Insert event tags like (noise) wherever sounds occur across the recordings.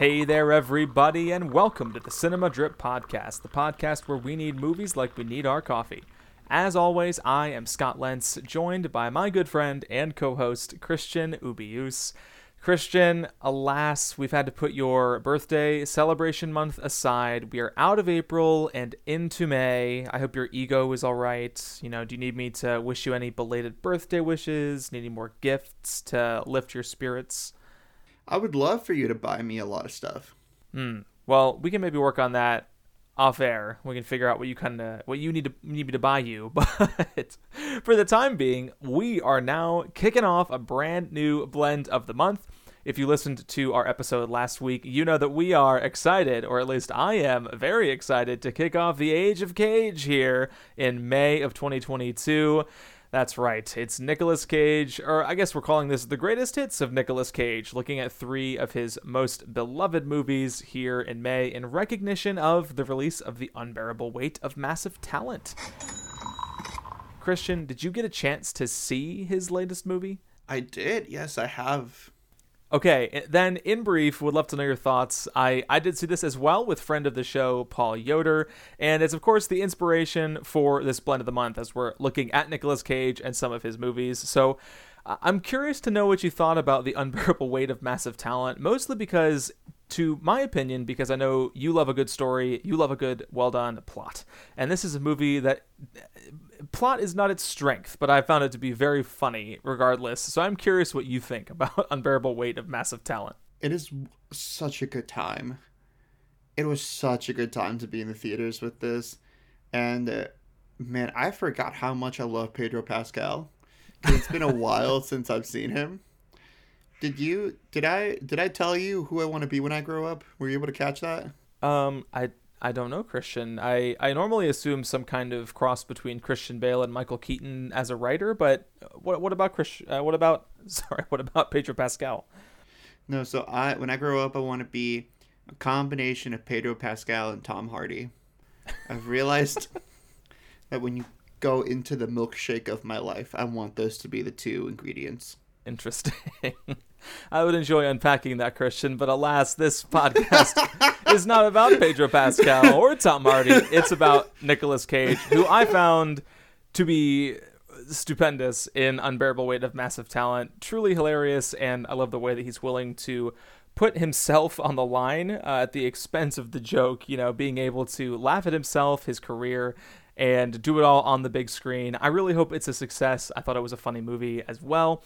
Hey there, everybody, and welcome to the Cinema Drip Podcast, the podcast where we need movies like we need our coffee. As always, I am Scott Lentz, joined by my good friend and co host, Christian Ubius. Christian, alas, we've had to put your birthday celebration month aside. We are out of April and into May. I hope your ego is all right. You know, do you need me to wish you any belated birthday wishes? Need any more gifts to lift your spirits? I would love for you to buy me a lot of stuff. Hmm. Well, we can maybe work on that off air. We can figure out what you kind of what you need to need me to buy you. (laughs) But for the time being, we are now kicking off a brand new blend of the month. If you listened to our episode last week, you know that we are excited, or at least I am very excited to kick off the Age of Cage here in May of 2022. That's right. It's Nicolas Cage, or I guess we're calling this the greatest hits of Nicolas Cage, looking at three of his most beloved movies here in May in recognition of the release of The Unbearable Weight of Massive Talent. Christian, did you get a chance to see his latest movie? I did. Yes, I have. Okay, eh, then in brief, would love to know your thoughts. I, I did see this as well with friend of the show, Paul Yoder, and it's of course the inspiration for this blend of the month as we're looking at Nicolas Cage and some of his movies. So uh, I'm curious to know what you thought about the (laughs) unbearable weight of massive talent, mostly because to my opinion, because I know you love a good story, you love a good, well done plot. And this is a movie that eh, plot is not its strength, but I found it to be very funny regardless. So I'm curious what you think (laughs) about Unbearable Weight of Massive Talent. It is such a good time. It was such a good time to be in the theaters with this. And uh, man, I forgot how much I love Pedro Pascal. It's been a (laughs) while since I've seen him. Did you did I did I tell you who I want to be when I grow up? Were you able to catch that? Um I I don't know, Christian. I, I normally assume some kind of cross between Christian Bale and Michael Keaton as a writer, but what what about Chris? Uh, what about (laughs) sorry? What about Pedro Pascal? No, so I when I grow up, I want to be a combination of Pedro Pascal and Tom Hardy. I've realized (laughs) that when you go into the milkshake of my life, I want those to be the two ingredients. Interesting. (laughs) I would enjoy unpacking that, Christian, but alas, this podcast (laughs) is not about Pedro Pascal or Tom Hardy. It's about Nicolas Cage, who I found to be stupendous in Unbearable Weight of Massive Talent. Truly hilarious, and I love the way that he's willing to put himself on the line uh, at the expense of the joke, you know, being able to laugh at himself, his career, and do it all on the big screen. I really hope it's a success. I thought it was a funny movie as well.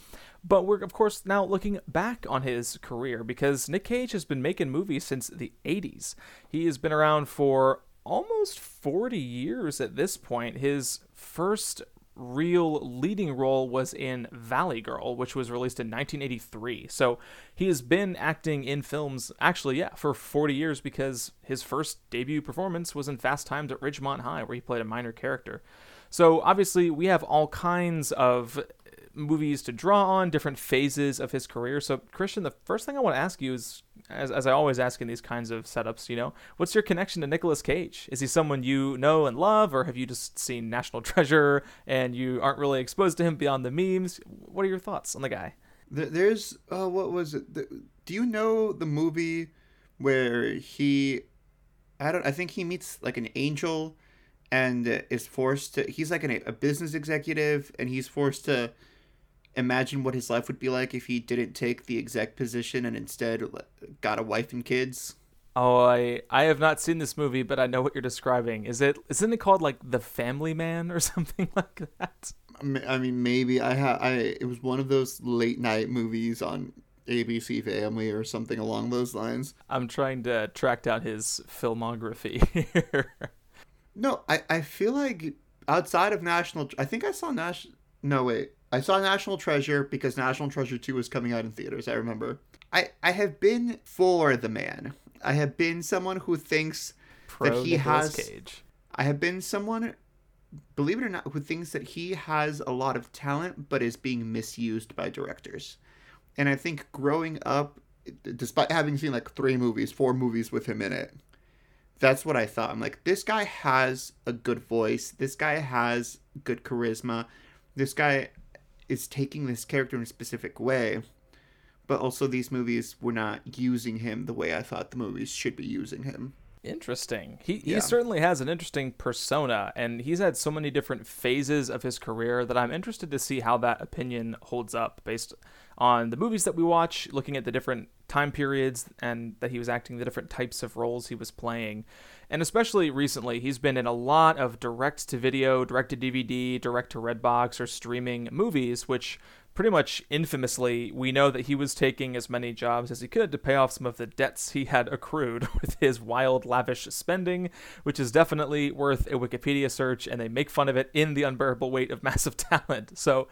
But we're, of course, now looking back on his career because Nick Cage has been making movies since the 80s. He has been around for almost 40 years at this point. His first real leading role was in Valley Girl, which was released in 1983. So he has been acting in films, actually, yeah, for 40 years because his first debut performance was in Fast Times at Ridgemont High, where he played a minor character. So obviously, we have all kinds of movies to draw on, different phases of his career. So, Christian, the first thing I want to ask you is, as, as I always ask in these kinds of setups, you know, what's your connection to Nicolas Cage? Is he someone you know and love, or have you just seen National (laughs) Treasure and you aren't really exposed to him beyond the memes? What are your thoughts on the guy? There's, uh, what was it? Do you know the movie where he, I don't, I think he meets like an angel and is forced to, he's like an, a business executive and he's forced to, imagine what his life would be like if he didn't take the exec position and instead got a wife and kids. Oh, I I have not seen this movie, but I know what you're describing. Is it isn't it called like The Family Man or (laughs) something like that? I mean, maybe I ha I it was one of those late night movies on ABC Family or something along those lines. I'm trying to track down his filmography (laughs) here. No, I I feel like outside of National, I think I saw National. No, wait. I saw National Treasure because National Treasure 2 was coming out in theaters, I remember. I, I have been for the man. I have been someone who thinks Pro that he Nicolas has Cage. I have been someone believe it or not who thinks that he has a lot of talent but is being misused by directors. And I think growing up despite having seen like 3 movies, 4 movies with him in it, that's what I thought. I'm like this guy has a good voice. This guy has good charisma. This guy is taking this character in a specific way, but also these movies were not using him the way I thought the movies should be using him. Interesting. He Yeah. he certainly has an interesting persona, and he's had so many different phases of his career that I'm interested to see how that opinion holds up based on the movies that we watch, looking at the different time periods and that he was acting, the different types of roles he was playing. And especially recently, he's been in a lot of direct to video, direct to DVD, direct to Redbox, or streaming movies, which pretty much infamously, we know that he was taking as many jobs as he could to pay off some of the debts he had accrued (laughs) with his wild, lavish spending, which is definitely worth a Wikipedia search, and they make fun of it in The Unbearable Weight of Massive (laughs) Talent. So,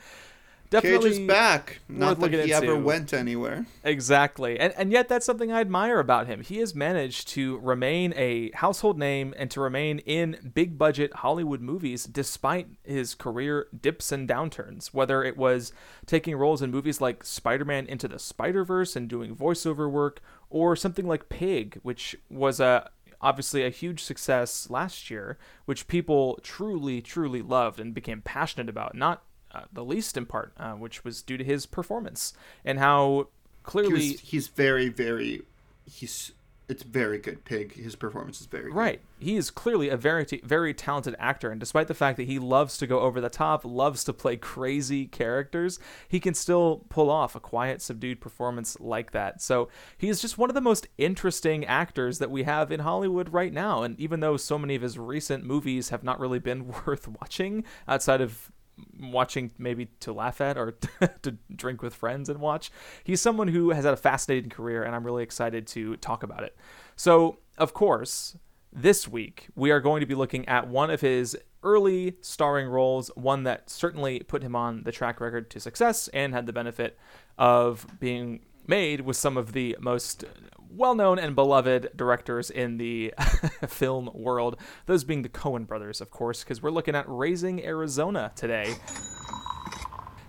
Cage is back. Not that looking he ever into. went anywhere. Exactly. And and yet that's something I admire about him. He has managed to remain a household name and to remain in big budget Hollywood movies despite his career dips and downturns. Whether it was taking roles in movies like Spider-Man Into the Spider-Verse and doing voiceover work or something like Pig, which was a obviously a huge success last year, which people truly, truly loved and became passionate about. Not uh, the least in part, uh, which was due to his performance and how He clearly was, he's very, very. He's. It's very good. Pig. His performance is very good. right he is clearly a very very talented actor and despite the fact that he loves to go over the top loves to play crazy characters he can still pull off a quiet subdued performance like that so he is just one of the most interesting actors that we have in hollywood right now and even though so many of his recent movies have not really been (laughs) worth watching outside of watching maybe to laugh at or (laughs) to drink with friends and watch. He's someone who has had a fascinating career, and I'm really excited to talk about it. So, of course, this week we are going to be looking at one of his early starring roles, one that certainly put him on the track record to success and had the benefit of being made with some of the most well known and beloved directors in the (laughs) film world, those being the Coen brothers, of course, because we're looking at Raising Arizona today.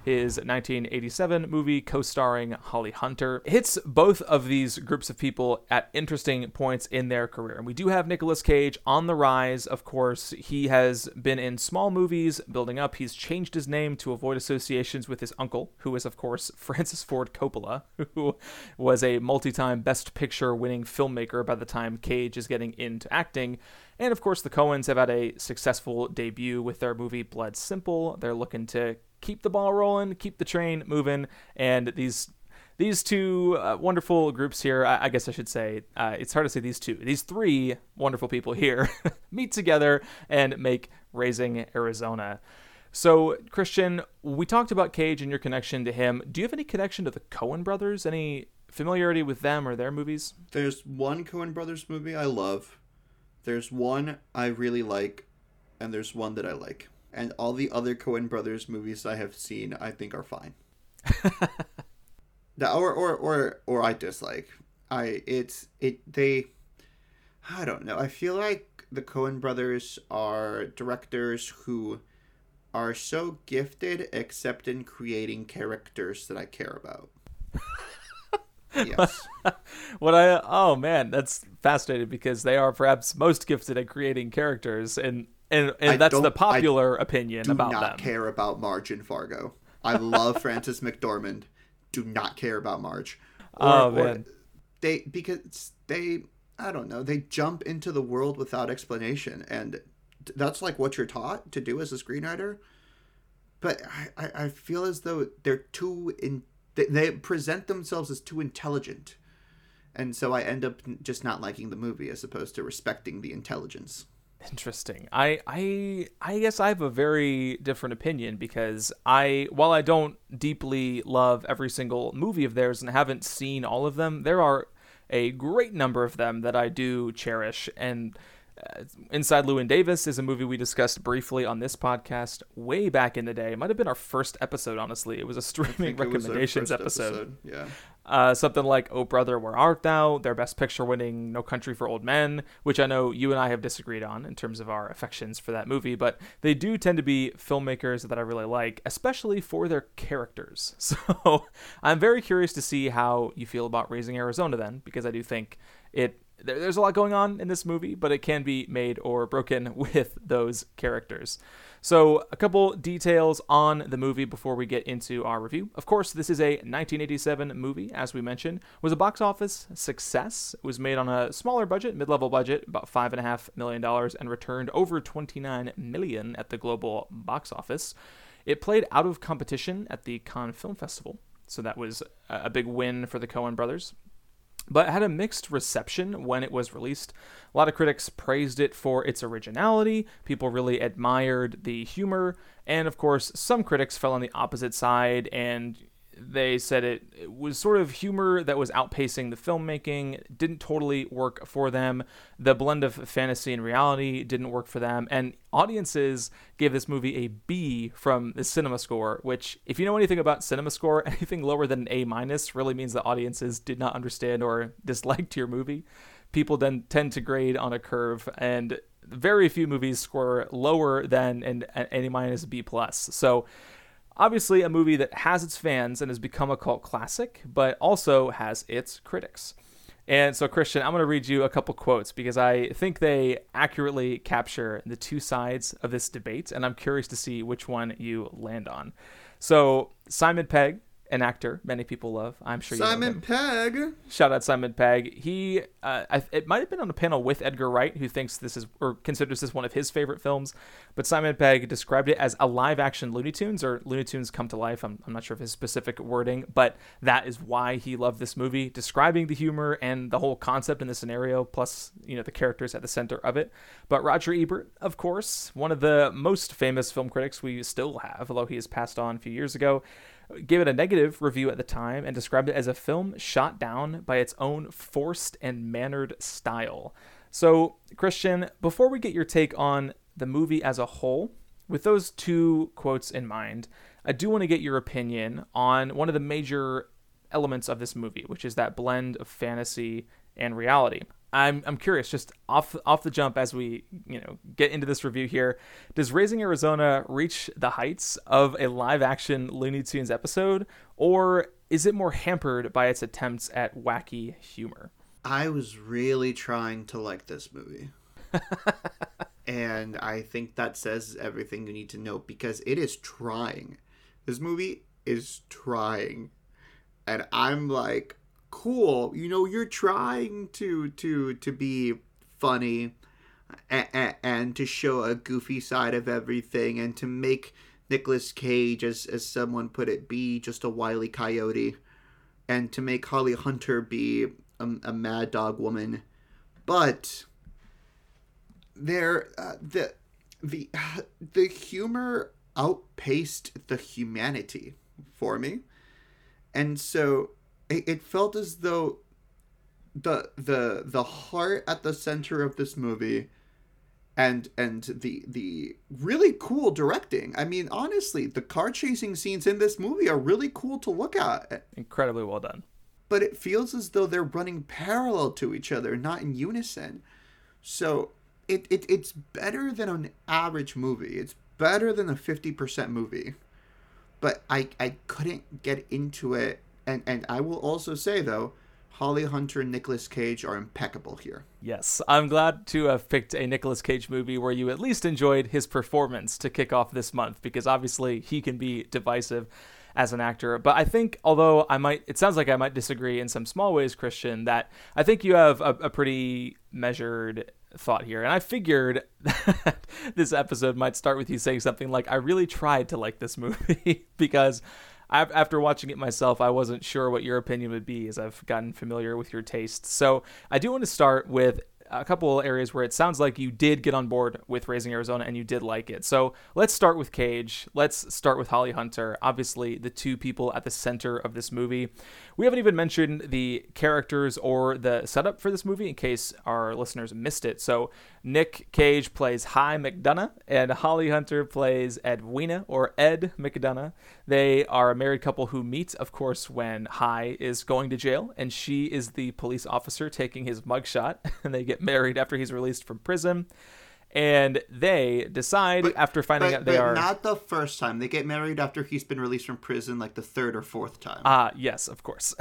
His 1987 movie, co starring Holly Hunter, hits both of these groups of people at interesting points in their career. And we do have Nicolas Cage on the rise, of course. He has been in small movies building up. He's changed his name to avoid associations with his uncle, who is, of course, (laughs) Francis Ford Coppola, who was a multi time Best Picture winning filmmaker by the time Cage is getting into acting. And of course, the Coens have had a successful debut with their movie Blood Simple. They're looking to keep the ball rolling, keep the train moving, and these these two uh, wonderful groups here, I, I guess I should say, uh, it's hard to say these two, these three wonderful people here (laughs) meet together and make Raising Arizona. So, Christian, we talked about Cage and your connection to him. Do you have any connection to the Coen brothers? Any familiarity with them or their movies? There's one Coen Brothers movie I love. There's one I really like, and there's one that I like. And all the other Coen Brothers movies I have seen, I think are fine. (laughs) The- or or or or I dislike. I it's it they. I don't know. I feel like the Coen Brothers are directors who are so gifted, except in creating characters that I care about. (laughs) yes. What I oh man, that's fascinating because they are perhaps most gifted at creating characters, and and, and I that's the don't- I popular opinion do about not them. care about Marge and Fargo. I love (laughs) Frances McDormand. Do not care about Marge. Oh, man. they because they I don't know they jump into the world without explanation, and that's like what you're taught to do as a screenwriter. But I, I, I feel as though they're too in they, they present themselves as too intelligent, and so I end up just not liking the movie as opposed to respecting the intelligence. Interesting. I I I guess I have a very different opinion because I while I don't deeply love every single movie of theirs and haven't seen all of them, there are a great number of them that I do cherish and uh, Inside Llewyn Davis is a movie we discussed briefly on this podcast way back in the day. It might have been our first episode, honestly. It was a streaming think it was our recommendations first episode. Yeah. Uh, something like Oh Brother, Where Art Thou? Their best picture winning No Country for Old Men, which I know you and I have disagreed on in terms of our affections for that movie, but they do tend to be filmmakers that I really like, especially for their characters. (laughs) So I'm very curious to see how you feel about Raising Arizona then, because I do think it. there- There's a lot going on in this movie, but it can be made or broken (laughs) with those characters. So, a couple details on the movie before we get into our review. Of course, this is a 1987 movie, as we mentioned. It was a box office success. It was made on a smaller budget, mid-level budget, about five and a half million dollars, and returned over 29 million at the global box office. It played out of competition at the Cannes Film Festival, so that was a big win for the Coen brothers but had a mixed reception when it was released. A lot of critics praised it for its originality, people really admired the humor, and of course, some critics fell on the opposite side and they said it, it, was sort of humor that was outpacing the filmmaking, didn't totally work for them. The blend of fantasy and reality didn't work for them. And audiences gave this movie a B from the cinema score, which, if you know anything about cinema score, (laughs) anything lower than an A minus really means that audiences did not understand or (laughs) disliked your movie. People then tend to grade on a curve, and very few movies score lower than an, an A minus B plus. So Obviously, a movie that has its fans and has become a cult classic, but also has its critics. And so, Christian, I'm going to read you a couple quotes because I think they accurately capture the two sides of this debate, and I'm curious to see which one you land on. So, Simon Pegg an actor many people love. I'm sure you Simon Pegg. Shout out Simon Pegg. He, uh, I, it might have been on a panel with Edgar Wright, who thinks this is or considers this one of his favorite films. But Simon Pegg described it as a live-action Looney Tunes or Looney Tunes come to life. I'm, I'm not sure of his specific wording, but that is why he loved this movie, describing the humor and the whole concept in the scenario, plus you know the characters at the center of it. But Roger Ebert, of course, one of the most famous film critics we still have, although he has passed on a few years ago gave it a negative review at the time and described it as a film shot down by its own forced and mannered style. So, Christian, before we get your take on the movie as a whole, with those two quotes in mind, I do want to get your opinion on one of the major elements of this movie, which is that blend of fantasy and reality. I'm I'm curious, just off off the jump as we you know get into this review here. Does Raising Arizona reach the heights of a live action Looney Tunes episode, or is it more hampered by its attempts at wacky humor? I was really trying to like this movie. (laughs) and I think that says everything you need to know because it is trying. This movie is trying. And I'm like, cool. You know you're trying to to to be funny and, and to show a goofy side of everything and to make Nicolas Cage as as someone put it be just a wily coyote and to make Holly Hunter be a, a mad dog woman. But there uh, the the (sighs) the humor outpaced the humanity for me. And so it, it felt as though the the the heart at the center of this movie and and the the really cool directing. I mean, honestly, the car chasing scenes in this movie are really cool to look at. Incredibly well done. But it feels as though they're running parallel to each other, not in unison. So it, it it's better than an average movie. It's better than a fifty percent movie. But I I couldn't get into it and and I will also say though, Holly Hunter and Nicolas Cage are impeccable here. Yes, I'm glad to have picked a Nicolas Cage movie where you at least enjoyed his performance to kick off this month because obviously he can be divisive as an actor. But I think, although I might, it sounds like I might disagree in some small ways, Christian, that I think you have a, a pretty measured thought here. And I figured that (laughs) this episode might start with you saying something like, I really tried to like this movie (laughs) because after watching it myself, I wasn't sure what your opinion would be as I've gotten familiar with your taste. So I do want to start with a couple areas where it sounds like you did get on board with Raising Arizona and you did like it. So let's start with Cage. Let's start with Holly Hunter. Obviously, the two people at the center of this movie. We haven't even mentioned the characters or the setup for this movie in case our listeners missed it. So Nick Cage plays Hi McDunnough, and Holly Hunter plays Edwina or Ed McDunnough. They are a married couple who meet, of course, when Hi is going to jail, and she is the police officer taking his mugshot, (laughs) and they get married after he's released from prison. And they decide but, after finding but, out they are not the first time. They get married after he's been released from prison, like the third or fourth time. Ah, uh, yes, of course.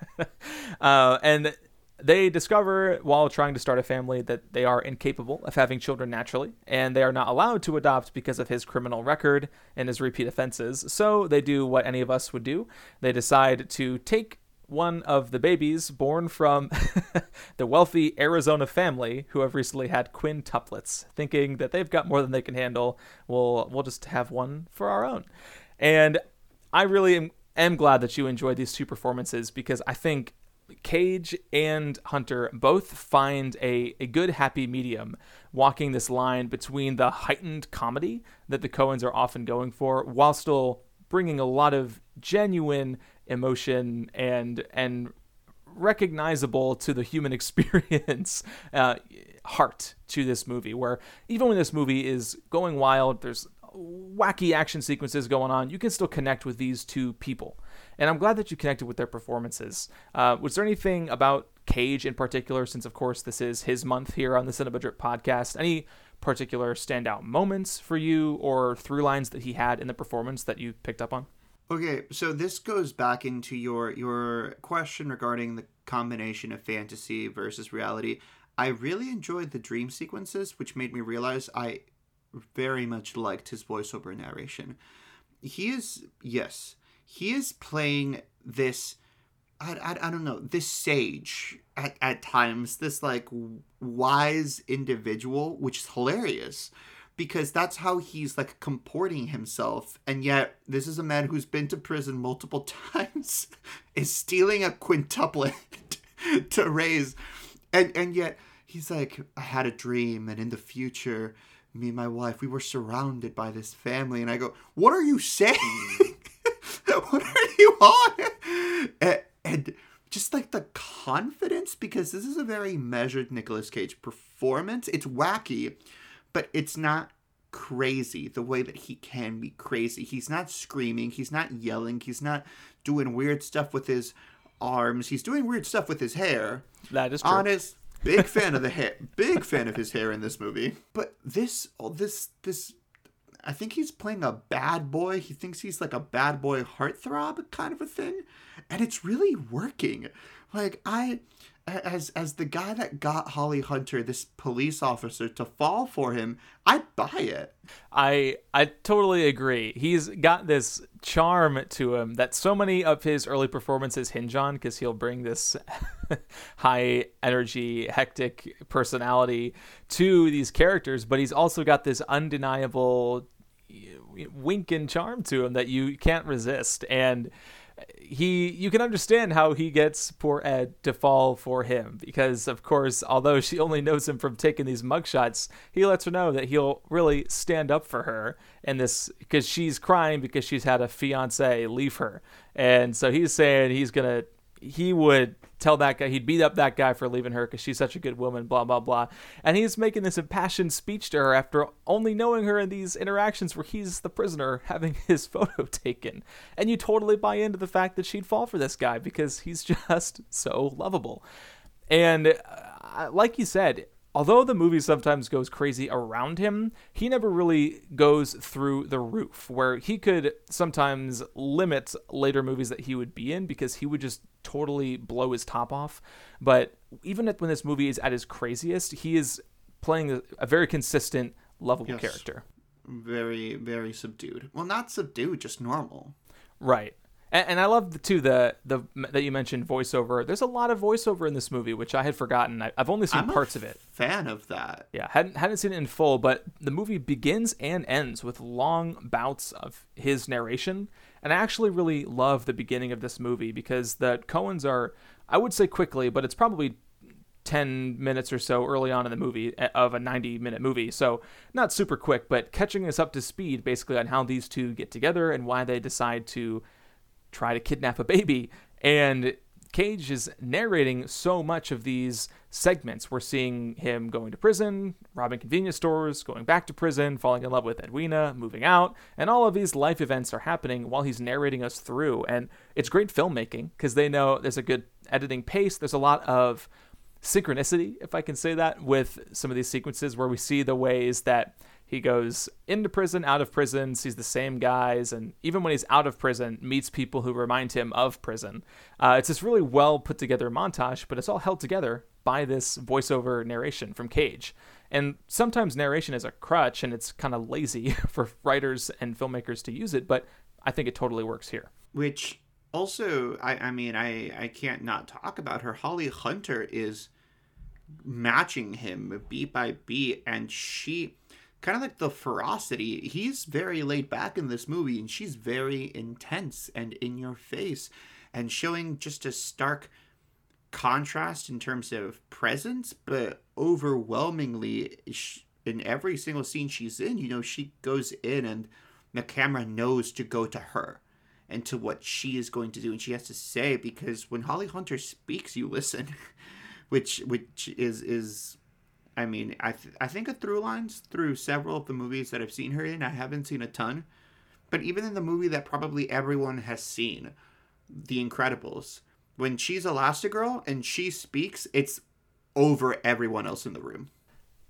(laughs) uh, and they discover while trying to start a family that they are incapable of having children naturally, and they are not allowed to adopt because of his criminal record and his repeat offenses. So they do what any of us would do. They decide to take one of the babies born from (laughs) the wealthy Arizona family who have recently had quintuplets, thinking that they've got more than they can handle. We'll we'll just have one for our own. And I really am, am glad that you enjoyed these two performances because I think Cage and Hunter both find a, a good happy medium walking this line between the heightened comedy that the Coens are often going for while still bringing a lot of genuine emotion and and recognizable to the human (laughs) experience uh, heart to this movie where even when this movie is going wild there's wacky action sequences going on you can still connect with these two people. And i'm glad that you connected with their performances. Uh, was there anything about cage in particular since of course this is his month here on the cinema drip podcast any particular standout moments for you or through lines that he had in the performance that you picked up on Okay, so this goes back into your your question regarding the combination of fantasy versus reality. I really enjoyed the dream sequences, which made me realize I very much liked his voiceover narration. He is yes, he is playing this. I, I, I don't know this sage at, at times this like wise individual which is hilarious because that's how he's like comporting himself and yet this is a man who's been to prison multiple (laughs) times is stealing a quintuplet (laughs) to raise. And and yet he's like i had a dream and in the future me and my wife we were surrounded by this family. And i go what are you saying? (laughs) What are you on? And, and just like the confidence because this is a very measured Nicolas Cage performance. It's wacky, but it's not crazy the way that he can be crazy. He's not screaming, he's not yelling, he's not doing weird stuff with his arms. He's doing weird stuff with his hair. That is true. Honest, big fan of the hair. Big fan of his hair in this movie. But this this this I think he's playing a bad boy. He thinks he's like a bad boy heartthrob kind of a thing. And it's really working. Like I as as the guy that got Holly Hunter, this police officer, to fall for him, I'd buy it. I I totally agree. He's got this charm to him that so many of his early performances hinge on because he'll bring this (laughs) high energy, hectic personality to these characters, but he's also got this undeniable wink and charm to him that you can't resist. And he you can understand how he gets poor Ed to fall for him because of course although she only knows him from taking these mugshots he lets her know that he'll really stand up for her and this because she's crying because she's had a fiance leave her. And so he's saying he's gonna he would tell that guy he'd beat up that guy for leaving her because she's such a good woman blah blah blah. And he's making this impassioned speech to her after only knowing her in these interactions where he's the prisoner (laughs) having his (laughs) photo taken. And you totally buy into the fact that she'd fall for this guy because he's (laughs) just so lovable. And uh, like you said although the movie sometimes goes crazy around him, he never really goes through the roof, where he could sometimes limit later movies that he would be in because he would just totally blow his top off. But even when this movie is at his craziest, he is playing a, a very consistent, lovable yes. character. Very, very subdued. Well, not subdued, just normal. Right. And, and I love the, too the the that you mentioned voiceover. There's a lot of voiceover in this movie, which I had forgotten. I, have only seen I'm parts of it. Fan of that. Yeah, hadn't hadn't seen it in full, but the movie begins and ends with long bouts of his narration, and I actually really love the beginning of this movie because the Coens are, I would say quickly, but it's probably 10 minutes or so early on in the movie eh, of a 90 minute movie. So, not super quick, but catching us up to speed basically on how these two get together and why they decide to try to kidnap a baby. And Cage is narrating so much of these segments. We're seeing him going to prison, robbing convenience stores, going back to prison, falling in love with Edwina, moving out, and all of these life events are happening while he's narrating us through. And it's great filmmaking because they know there's a good editing pace. There's a lot of synchronicity, if I can say that, with some of these sequences where we see the ways that He goes into prison, out of prison, sees the same guys, and even when he's out of prison, meets people who remind him of prison. Uh, it's this really well put together montage, but it's all held together by this voiceover narration from Cage. And sometimes narration is a crutch and it's kind of lazy (laughs) for writers and filmmakers to use it, but I think it totally works here. Which also, I, I mean, I, I can't not talk about her. Holly Hunter is matching him beat by beat, and she kind of like the ferocity. He's very laid back in this movie, and she's very intense and in your face, and showing just a stark contrast in terms of presence, but overwhelmingly in every single scene she's in, you know, she goes in and the camera knows to go to her and to what she is going to do and she has to say because when Holly Hunter speaks, you listen, (laughs) which which is is I mean, I th- I think a through lines through several of the movies that I've seen her in. I haven't seen a ton, but even in the movie that probably everyone has seen, The Incredibles, when she's Elastigirl and she speaks, it's over everyone else in the room.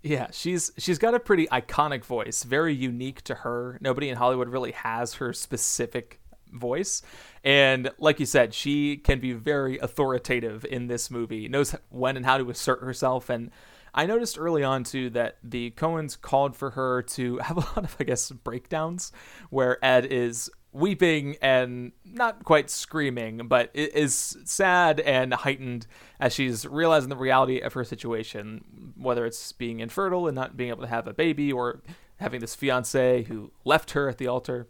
Yeah, she's she's got a pretty iconic voice, very unique to her. Nobody in Hollywood really has her specific voice. And like you said, she can be very authoritative in this movie. Knows when and how to assert herself and I noticed early on too that the Coens called for her to (laughs) have a lot of I guess breakdowns where Ed is weeping and not quite screaming, but is sad and heightened as she's realizing the reality of her situation, whether it's being infertile and not being able to have a baby or having this fiance who left her at the altar.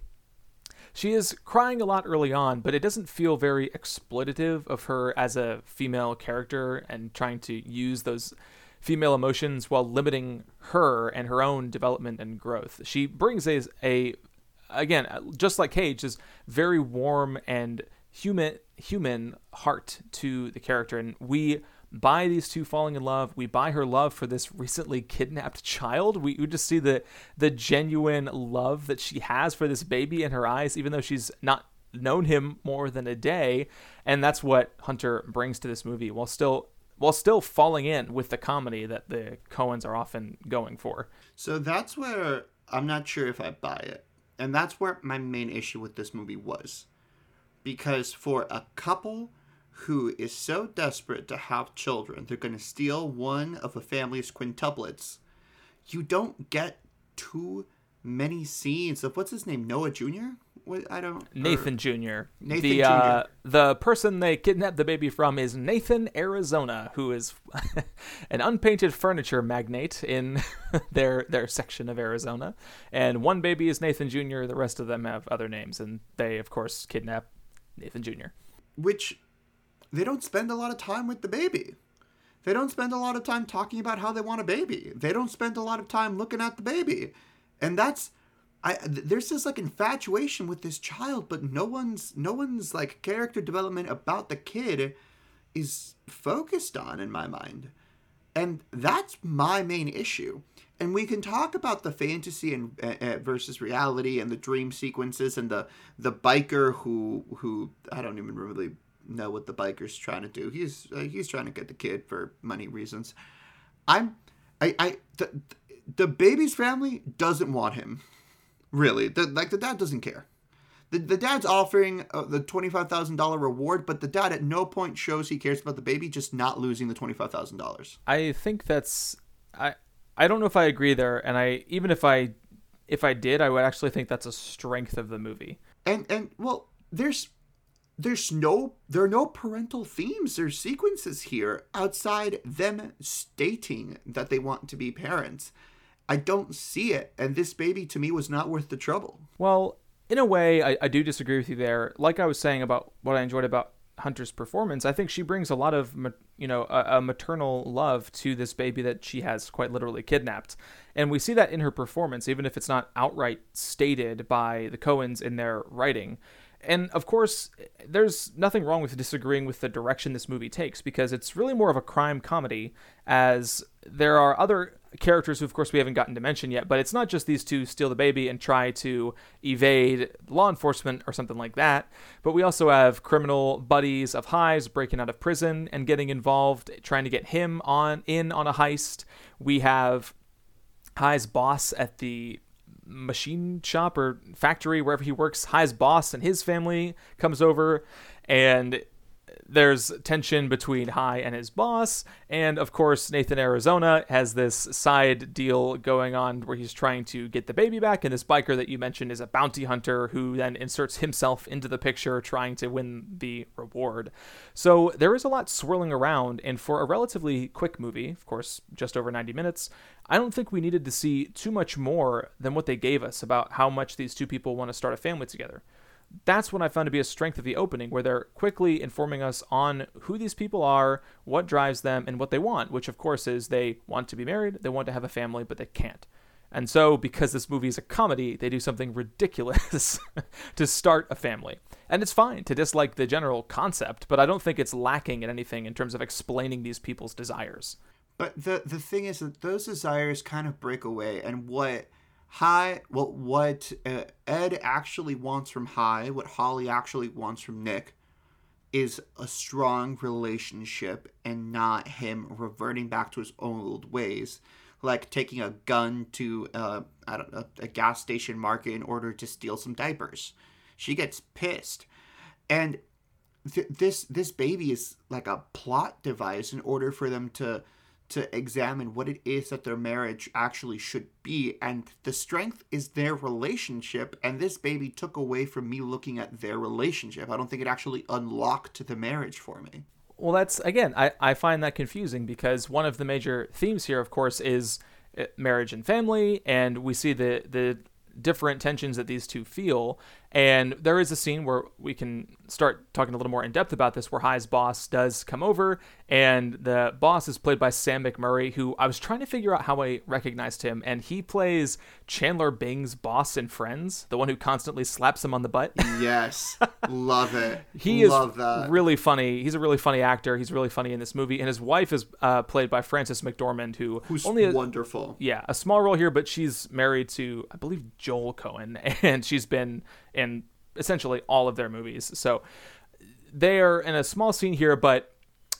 She is crying a lot early on, but it doesn't feel very exploitative of her as a female character and trying to use those female emotions while limiting her and her own development and growth. She brings a, a again, just like Cage, is very warm and human human heart to the character, and we buy these two falling in love. We buy her love for this recently kidnapped child. We, we just see the the genuine love that she has for this baby in her eyes, even though she's not known him more than a day. And that's what Hunter brings to this movie, while still while still falling in with the comedy that the Coens are often going for. So that's where I'm not sure if I buy it. And that's where my main issue with this movie was. Because for a couple who is so desperate to have children, they're going to steal one of a family's quintuplets, you don't get too many scenes of what's his name, Noah Jr.? What, I don't. Nathan or, Jr. Nathan the, Jr. Uh, the person they kidnapped the baby from is Nathan Arizona, who is (laughs) an unpainted furniture magnate in (laughs) their their section of Arizona. And one baby is Nathan Jr. The rest of them have other names, and they of course kidnap Nathan Jr. Which they don't spend a lot of time with the baby. They don't spend a lot of time talking about how they want a baby. They don't spend a lot of time looking at the baby. And that's I there's this like infatuation with this child, but no one's no one's like character development about the kid is focused on in my mind. And that's my main issue. And we can talk about the fantasy and uh, versus reality and the dream sequences and the the biker who who I don't even really know what the biker's trying to do. He's uh, he's trying to get the kid for money reasons. I'm I I the, the baby's family doesn't want him. Really, the, like the dad doesn't care. The, the dad's offering uh, the $25,000 reward, but the dad at no point shows he cares about the baby just not losing the $25,000. I think that's I I don't know if I agree there and I even if I if I did, I would actually think that's a strength of the movie. And and well, there's there's no there are no parental themes or sequences here outside them stating that they want to be parents. I don't see it. And this baby to me was not worth the trouble. Well, in a way, I, I do disagree with you there. Like I was saying about what I enjoyed about Hunter's performance, I think she brings a lot of, you know, a, a, maternal love to this baby that she has quite literally kidnapped. And we see that in her performance, even if it's not outright stated by the Coens in their writing. And of course, there's nothing wrong with disagreeing with the direction this movie takes because it's really more of a crime comedy, as there are other characters who, of course, we haven't gotten to mention yet, but it's not just these two steal the baby and try to evade law enforcement or something like that, but we also have criminal buddies of Hi's breaking out of prison and getting involved, trying to get him on in on a heist. We have Hi's boss at the machine shop or factory wherever he works. Hi's boss and his family comes over, and there's tension between Hi and his boss, and of course Nathan Arizona has this side deal going on where he's trying to get the baby back, and this biker that you mentioned is a bounty hunter who then inserts himself into the picture trying to win the reward. So there is a lot swirling around, and for a relatively quick movie, of course just over 90 minutes, I don't think we needed to see too much more than what they gave us about how much these two people want to start a family together that's what I found to be a strength of the opening, where they're quickly informing us on who these people are, what drives them, and what they want, which of course is they want to be married, they want to have a family, but they can't. And so, because this movie is a comedy, they do something ridiculous (laughs) to start a family. And it's fine to dislike the general concept, but I don't think it's lacking in anything in terms of explaining these people's desires. But the the thing is that those desires kind of break away, and what Hi, well, what uh, Ed actually wants from Hi, what Holly actually wants from Nick, is a strong relationship and not him reverting back to his old ways, like taking a gun to uh, a gas station market in order to steal some diapers. She gets pissed, and th- this this baby is like a plot device in order for them to to examine what it is that their marriage actually should be. And the strength is their relationship. And this baby took away from me looking at their relationship. I don't think it actually unlocked the marriage for me. Well, that's, again, I, I find that confusing because one of the major themes here, of course, is uh, marriage and family. And we see the, the different tensions that these two feel. And there is a scene where we can start talking a little more in depth about this, where Hi's boss does come over, and the boss is played by Sam McMurray, who I was trying to figure out how I recognized him, and he plays Chandler Bing's boss in Friends, the one who constantly slaps him on the butt. Yes, (laughs) love it. he love is that. really funny. He's a really funny actor. He's really funny in this movie, and his wife is uh, played by Frances McDormand, who Who's only a, wonderful. yeah, a small role here, but she's married to, I believe, Joel Coen, (laughs) and she's been in essentially all of their movies. So they are in a small scene here, but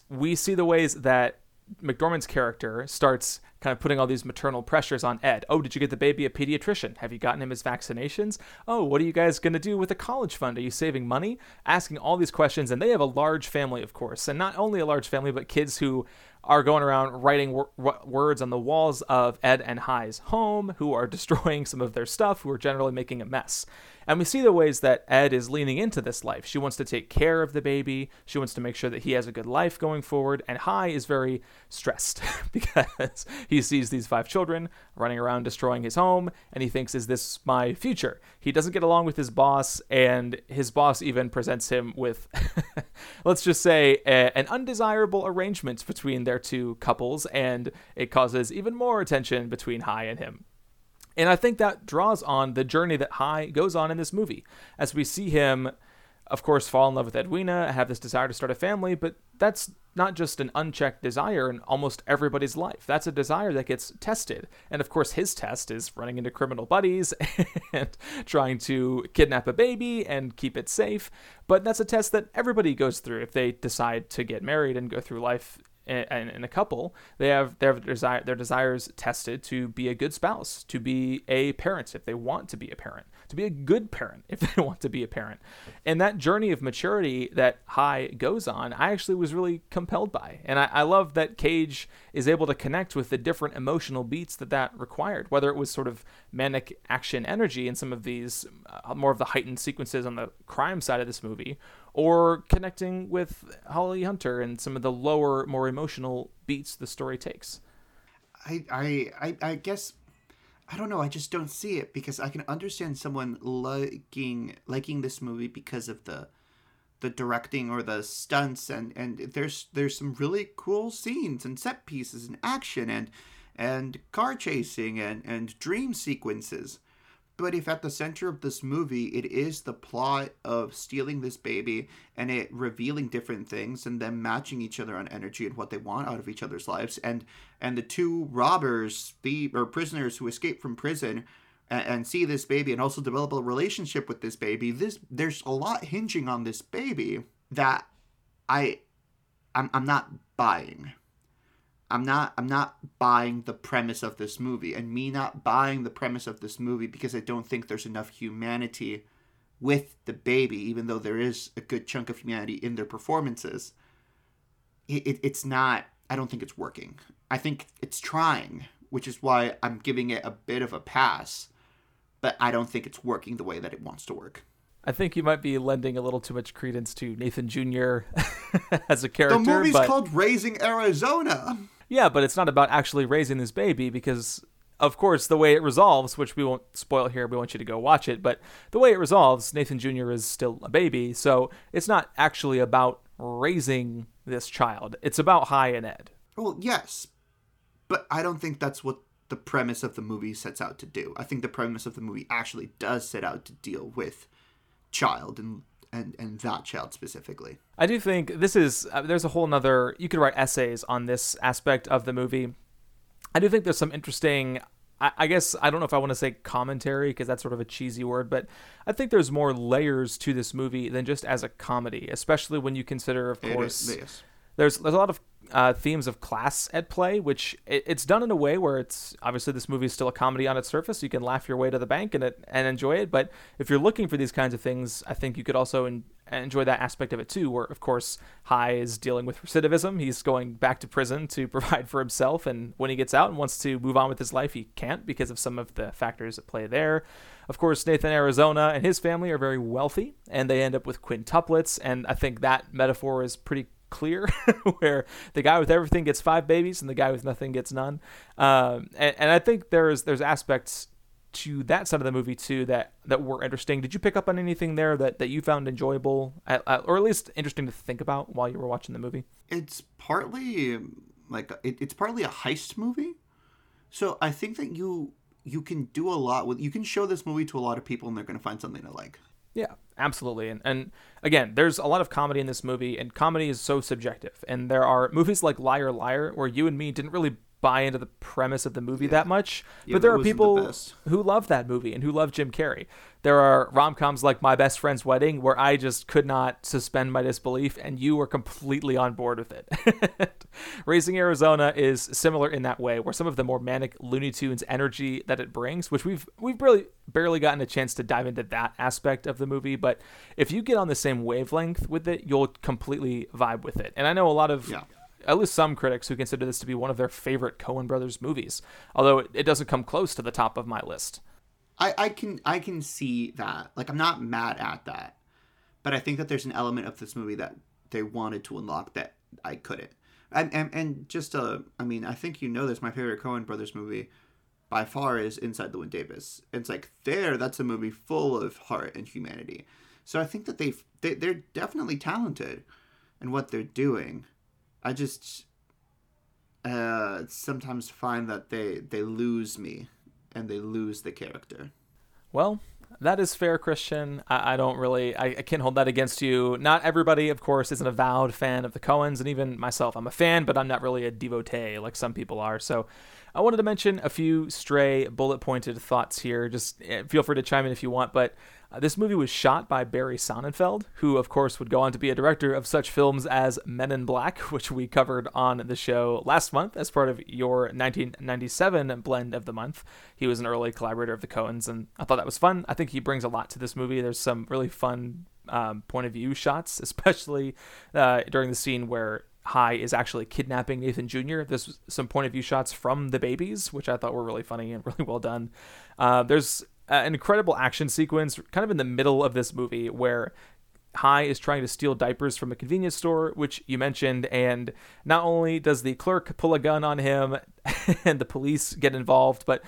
we see the ways that McDormand's character starts kind of putting all these maternal pressures on Ed. Oh, did you get the baby a pediatrician? Have you gotten him his vaccinations? Oh, what are you guys going to do with the college fund? Are you saving money? Asking all these questions, and they have a large family, of course, and not only a large family, but kids who are going around writing wor- words on the walls of Ed and Hi's home, who are (laughs) destroying some of their stuff, who are generally making a mess. And we see the ways that Ed is leaning into this life. She wants to take care of the baby. She wants to make sure that he has a good life going forward. And Hi is very stressed (laughs) because he sees these five children running around destroying his home and he thinks, is this my future? He doesn't get along with his boss, and his boss even presents him with, (laughs) let's just say, a, an undesirable arrangement between their two couples, and it causes even more tension between Hi and him. And I think that draws on the journey that Hi goes on in this movie as we see him, of course, fall in love with Edwina, have this desire to start a family, but that's not just an unchecked desire in almost everybody's life. That's a desire that gets tested. And of course, his test is running into criminal buddies (laughs) and trying to kidnap a baby and keep it safe. But that's a test that everybody goes through if they decide to get married and go through life in, in a couple, they have their desire their desires tested to be a good spouse, to be a parent if they want to be a parent, to be a good parent (laughs) if they want to be a parent. And that journey of maturity that Hi goes on, I actually was really compelled by. And I, I love that Cage is able to connect with the different emotional beats that that required, whether it was sort of manic action energy in some of these uh, more of the heightened sequences on the crime side of this movie, or connecting with Holly Hunter and some of the lower, more emotional beats the story takes. I, I, I, I guess I don't know. I just don't see it because I can understand someone liking liking this movie because of the the directing or the stunts and and there's there's some really cool scenes and set pieces and action and and car chasing and and dream sequences. But if at the center of this movie it is the plot of stealing this baby and it revealing different things and them matching each other on energy and what they want out of each other's lives and and the two robbers, the or prisoners who escape from prison and, and see this baby and also develop a relationship with this baby, this there's a lot hinging on this baby that I I'm, I'm not buying. I'm not I'm not buying the premise of this movie and me not buying the premise of this movie because I don't think there's enough humanity with the baby even though there is a good chunk of humanity in their performances it, it, it's not I don't think it's working. I think it's trying, which is why I'm giving it a bit of a pass, but I don't think it's working the way that it wants to work. I think you might be lending a little too much credence to Nathan Jr. (laughs) as a character. The movie's but... called Raising Arizona. Yeah, but it's not about actually raising this baby because, of course, the way it resolves, which we won't spoil here, we want you to go watch it, but the way it resolves, Nathan Jr. is still a baby, so it's not actually about raising this child. It's about Hi and Ed. Well, yes, but I don't think that's what the premise of the movie sets out to do. I think the premise of the movie actually does set out to deal with child and and and that child specifically. I do think this is uh, there's a whole nother you could write essays on this aspect of the movie. I do think there's some interesting I, I guess I don't know if I want to say commentary because that's sort of a cheesy word, but I think there's more layers to this movie than just as a comedy, especially when you consider, of course, there's there's a lot of uh, themes of class at play, which it, it's done in a way where it's obviously this movie is still a comedy on its surface. You can laugh your way to the bank and it, and enjoy it. But if you're looking for these kinds of things, I think you could also in, enjoy that aspect of it too. Where of course Hi is dealing with recidivism. He's going back to prison to (laughs) provide for himself, and when he gets out and wants to move on with his life, he can't because of some of the factors at play there. Of course, Nathan Arizona and his family are very wealthy, and they end up with quintuplets. And I think that metaphor is pretty clear, (laughs) where the guy with everything gets five babies and the guy with nothing gets none. Um, and, and I think there's there's aspects to that side of the movie too that that were interesting. Did you pick up on anything there that that you found enjoyable, at, at, or at least interesting to think about while you were watching the movie? It's partly like it, it's partly a heist movie, so I think that you you can do a lot with you can show this movie to a lot of people and they're going to find something to like. Yeah, absolutely. And and again, there's a lot of comedy in this movie, and comedy is so subjective. And there are movies like Liar Liar where you and me didn't really buy into the premise of the movie yeah. that much. Yeah, but there are people the who love that movie and who love Jim Carrey. There are rom coms like My Best Friend's Wedding where I just could not suspend my disbelief, and you were completely on board with it. (laughs) Raising Arizona is similar in that way, where some of the more manic Looney Tunes energy that it brings, which we've we've really barely gotten a chance to dive into that aspect of the movie, but if you get on the same wavelength with it, you'll completely vibe with it. And I know a lot of yeah at least some critics who consider this to be one of their favorite Coen brothers movies, although it, it doesn't come close to the top of my list. I, I can I can see that. Like I'm not mad at that. But I think that there's an element of this movie that they wanted to unlock that I couldn't. And and, and just uh I mean, I think you know this, my favorite Coen brothers movie by far is Inside Llewyn Davis. It's like there, that's a movie full of heart and humanity. So I think that they've they, they're definitely talented in what they're doing. I just uh, sometimes find that they they lose me and they lose the character. Well, that is fair, Christian. I, I don't really, I, I, can't hold that against you. Not everybody, of course, is an avowed fan of the Coens, and even myself, I'm a fan, but I'm not really a devotee like some people are. So I wanted to mention a few stray bullet pointed thoughts here. Just eh, feel free to chime in if you want, but uh, this movie was shot by Barry Sonnenfeld, who, of course, would go on to be a director of such films as Men in Black, (laughs) which we covered on the show last month as part of your 1997 blend of the month. He was an early collaborator of the Coens, and I thought that was fun. I think he brings a lot to this movie. There's some really fun um, point of view shots, (laughs) especially uh, during the scene where Hi is actually kidnapping Nathan Jr. There's some point of view shots from the babies, which I thought were really funny and (laughs) really well done. Uh, there's uh, an incredible action sequence kind of in the middle of this movie where Hi is trying to steal diapers from a convenience store, which you mentioned, and not only does the clerk pull a gun on him (laughs) and the police get involved, but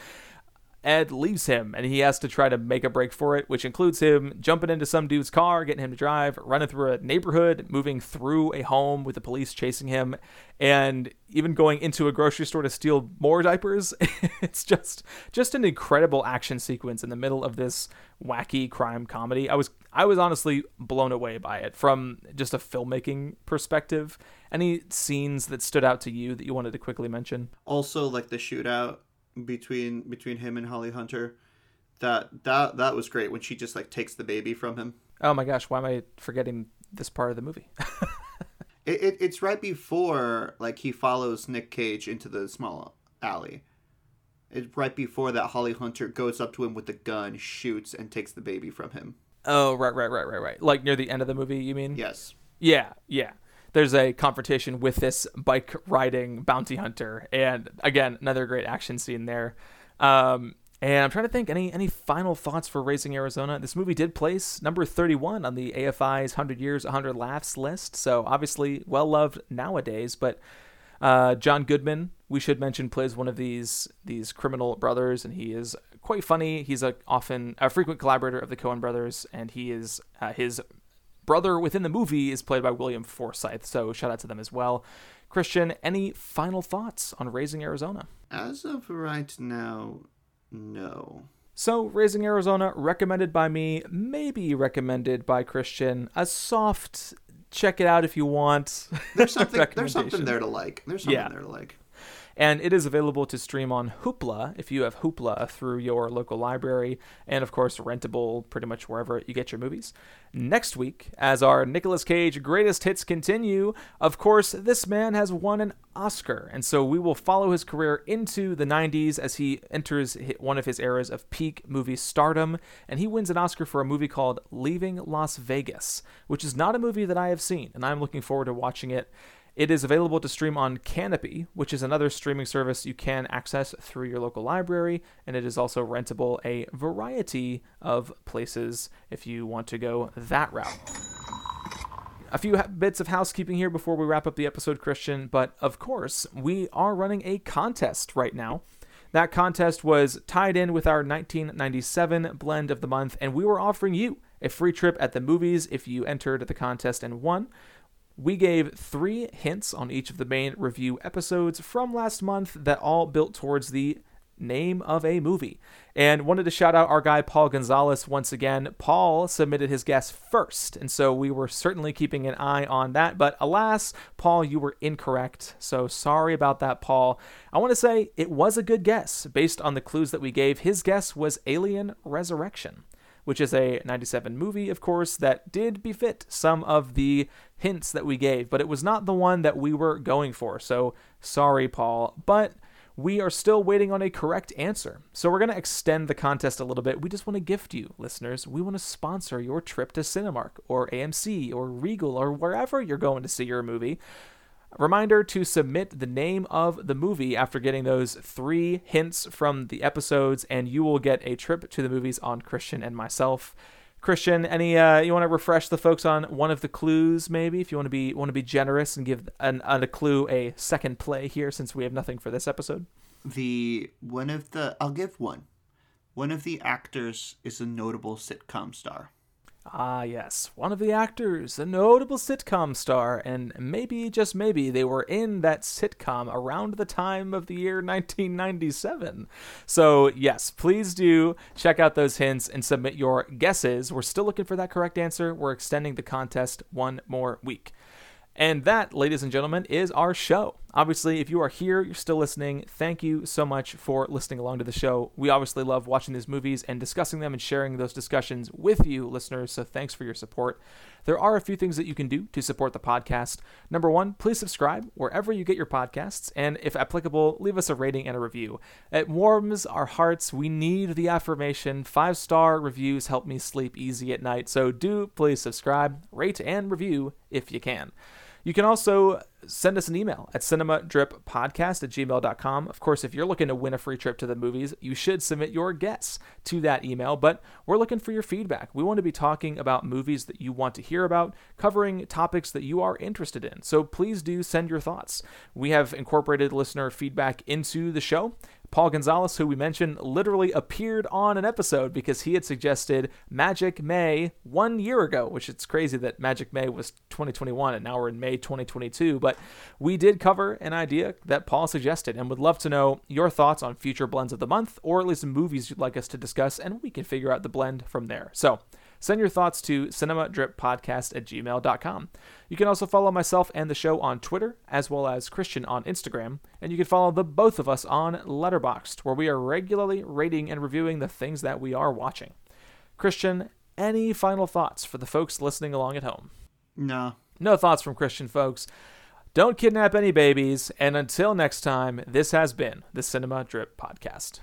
Ed leaves him and he has to try to make a break for it, which includes him jumping into some dude's car, getting him to drive, running through a neighborhood, moving through a home with the police chasing him, and even going into a grocery store to steal more diapers. (laughs) it's just just an incredible action sequence in the middle of this wacky crime comedy. I was I was honestly blown away by it from just a filmmaking perspective. Any scenes that stood out to you that you wanted to quickly mention? Also like the shootout between between him and Holly Hunter. That that that was great when she just like takes the baby from him. Oh my gosh, why am I forgetting this part of the movie? (laughs) It, it it's right before like he follows Nick Cage into the small alley. It's right before that Holly Hunter goes up to him with the gun, shoots, and takes the baby from him. Oh, right, right, right, right, right. Like near the end of the movie, you mean? Yes. Yeah, yeah. There's a confrontation with this bike riding bounty hunter, and again, another great action scene there. Um, and I'm trying to think any any final thoughts for Raising Arizona. This movie did place number 31 on the AFI's 100 Years 100 Laughs list, so obviously well loved nowadays. But uh, John Goodman, we should mention, plays one of these these criminal brothers, and he is quite funny. He's a often a frequent collaborator of the Coen brothers, and he is uh, his brother within the movie is played by William Forsythe. So shout out to them as well. Christian, any final thoughts on Raising Arizona? As of right now, no. So, Raising Arizona, recommended by me, maybe recommended by Christian. A soft, check it out if you want. There's something. (laughs) there's something there to like. There's something Yeah. there to like. And it is available to stream on Hoopla if you have Hoopla through your local library, and of course, rentable pretty much wherever you get your movies. Next week, as our Nicolas Cage greatest hits continue, of course, this man has won an Oscar, and so we will follow his career into the 90s as he enters one of his eras of peak movie stardom, and he wins an Oscar for a movie called Leaving Las Vegas, which is not a movie that I have seen, and I'm looking forward to watching it. It is available to stream on Canopy, which is another streaming service you can access through your local library, and it is also rentable a variety of places if you want to go that route. A few bits of housekeeping here before we wrap up the episode, Christian, but of course, we are running a contest right now. That contest was tied in with our 1997 blend of the month, and we were offering you a free trip at the movies if you entered the contest and won. We gave three hints on each of the main review episodes from last month that all built towards the name of a movie. And wanted to shout out our guy Paul Gonzalez once again. Paul submitted his guess first, and so we were certainly keeping an eye on that. But alas, Paul, you were incorrect. So sorry about that, Paul. I want to say it was a good guess based on the clues that we gave. His guess was Alien Resurrection which is a 97 movie, of course, that did befit some of the hints that we gave, but it was not the one that we were going for. So sorry, Paul. But we are still waiting on a correct answer. So we're going to extend the contest a little bit. We just want to gift you, listeners. We want to sponsor your trip to Cinemark or AMC or Regal or wherever you're going to see your movie. Reminder to submit the name of the movie after getting those three hints from the episodes, and you will get a trip to the movies on Christian and myself. Christian, any uh, you want to refresh the folks on one of the clues, maybe if you want to be want to be generous and give an, a clue a second play here, since we have nothing for this episode. The one of the I'll give one. One of the actors is a notable sitcom star. Ah, yes, one of the actors, a notable sitcom star, and maybe, just maybe, they were in that sitcom around the time of the year 1997. So, yes, please do check out those hints and submit your guesses. We're still looking for that correct answer. We're extending the contest one more week. And that, ladies and gentlemen, is our show. Obviously, if you are here, you're still listening, thank you so much for listening along to the show. We obviously love watching these movies and discussing them and sharing those discussions with you, listeners, so thanks for your support. There are a few things that you can do to support the podcast. Number one, please subscribe wherever you get your podcasts, and if applicable, leave us a rating and a review. It warms our hearts. We need the affirmation. Five star reviews help me sleep easy at night, so do please subscribe, rate, and review if you can. You can also send us an email at cinemadrippodcast at gmail.com. Of course, if you're looking to win a free trip to the movies, you should submit your guess to that email, but we're looking for your feedback. We want to be talking about movies that you want to hear about, covering topics that you are interested in. So please do send your thoughts. We have incorporated listener feedback into the show. Paul Gonzalez, who we mentioned, literally appeared on an episode because he had suggested Magic May one year ago, which it's crazy that Magic May was 2021 and now we're in May 2022. But we did cover an idea that Paul suggested and would love to know your thoughts on future blends of the month or at least movies you'd like us to discuss, and we can figure out the blend from there. So, Send your thoughts to cinemadrippodcast at gmail.com. You can also follow myself and the show on Twitter, as well as Christian on Instagram, and you can follow the both of us on Letterboxd, where we are regularly rating and reviewing the things that we are watching. Christian, any final thoughts for the folks listening along at home? No, No thoughts from Christian folks. Don't kidnap any babies. And until next time, this has been the Cinema Drip Podcast.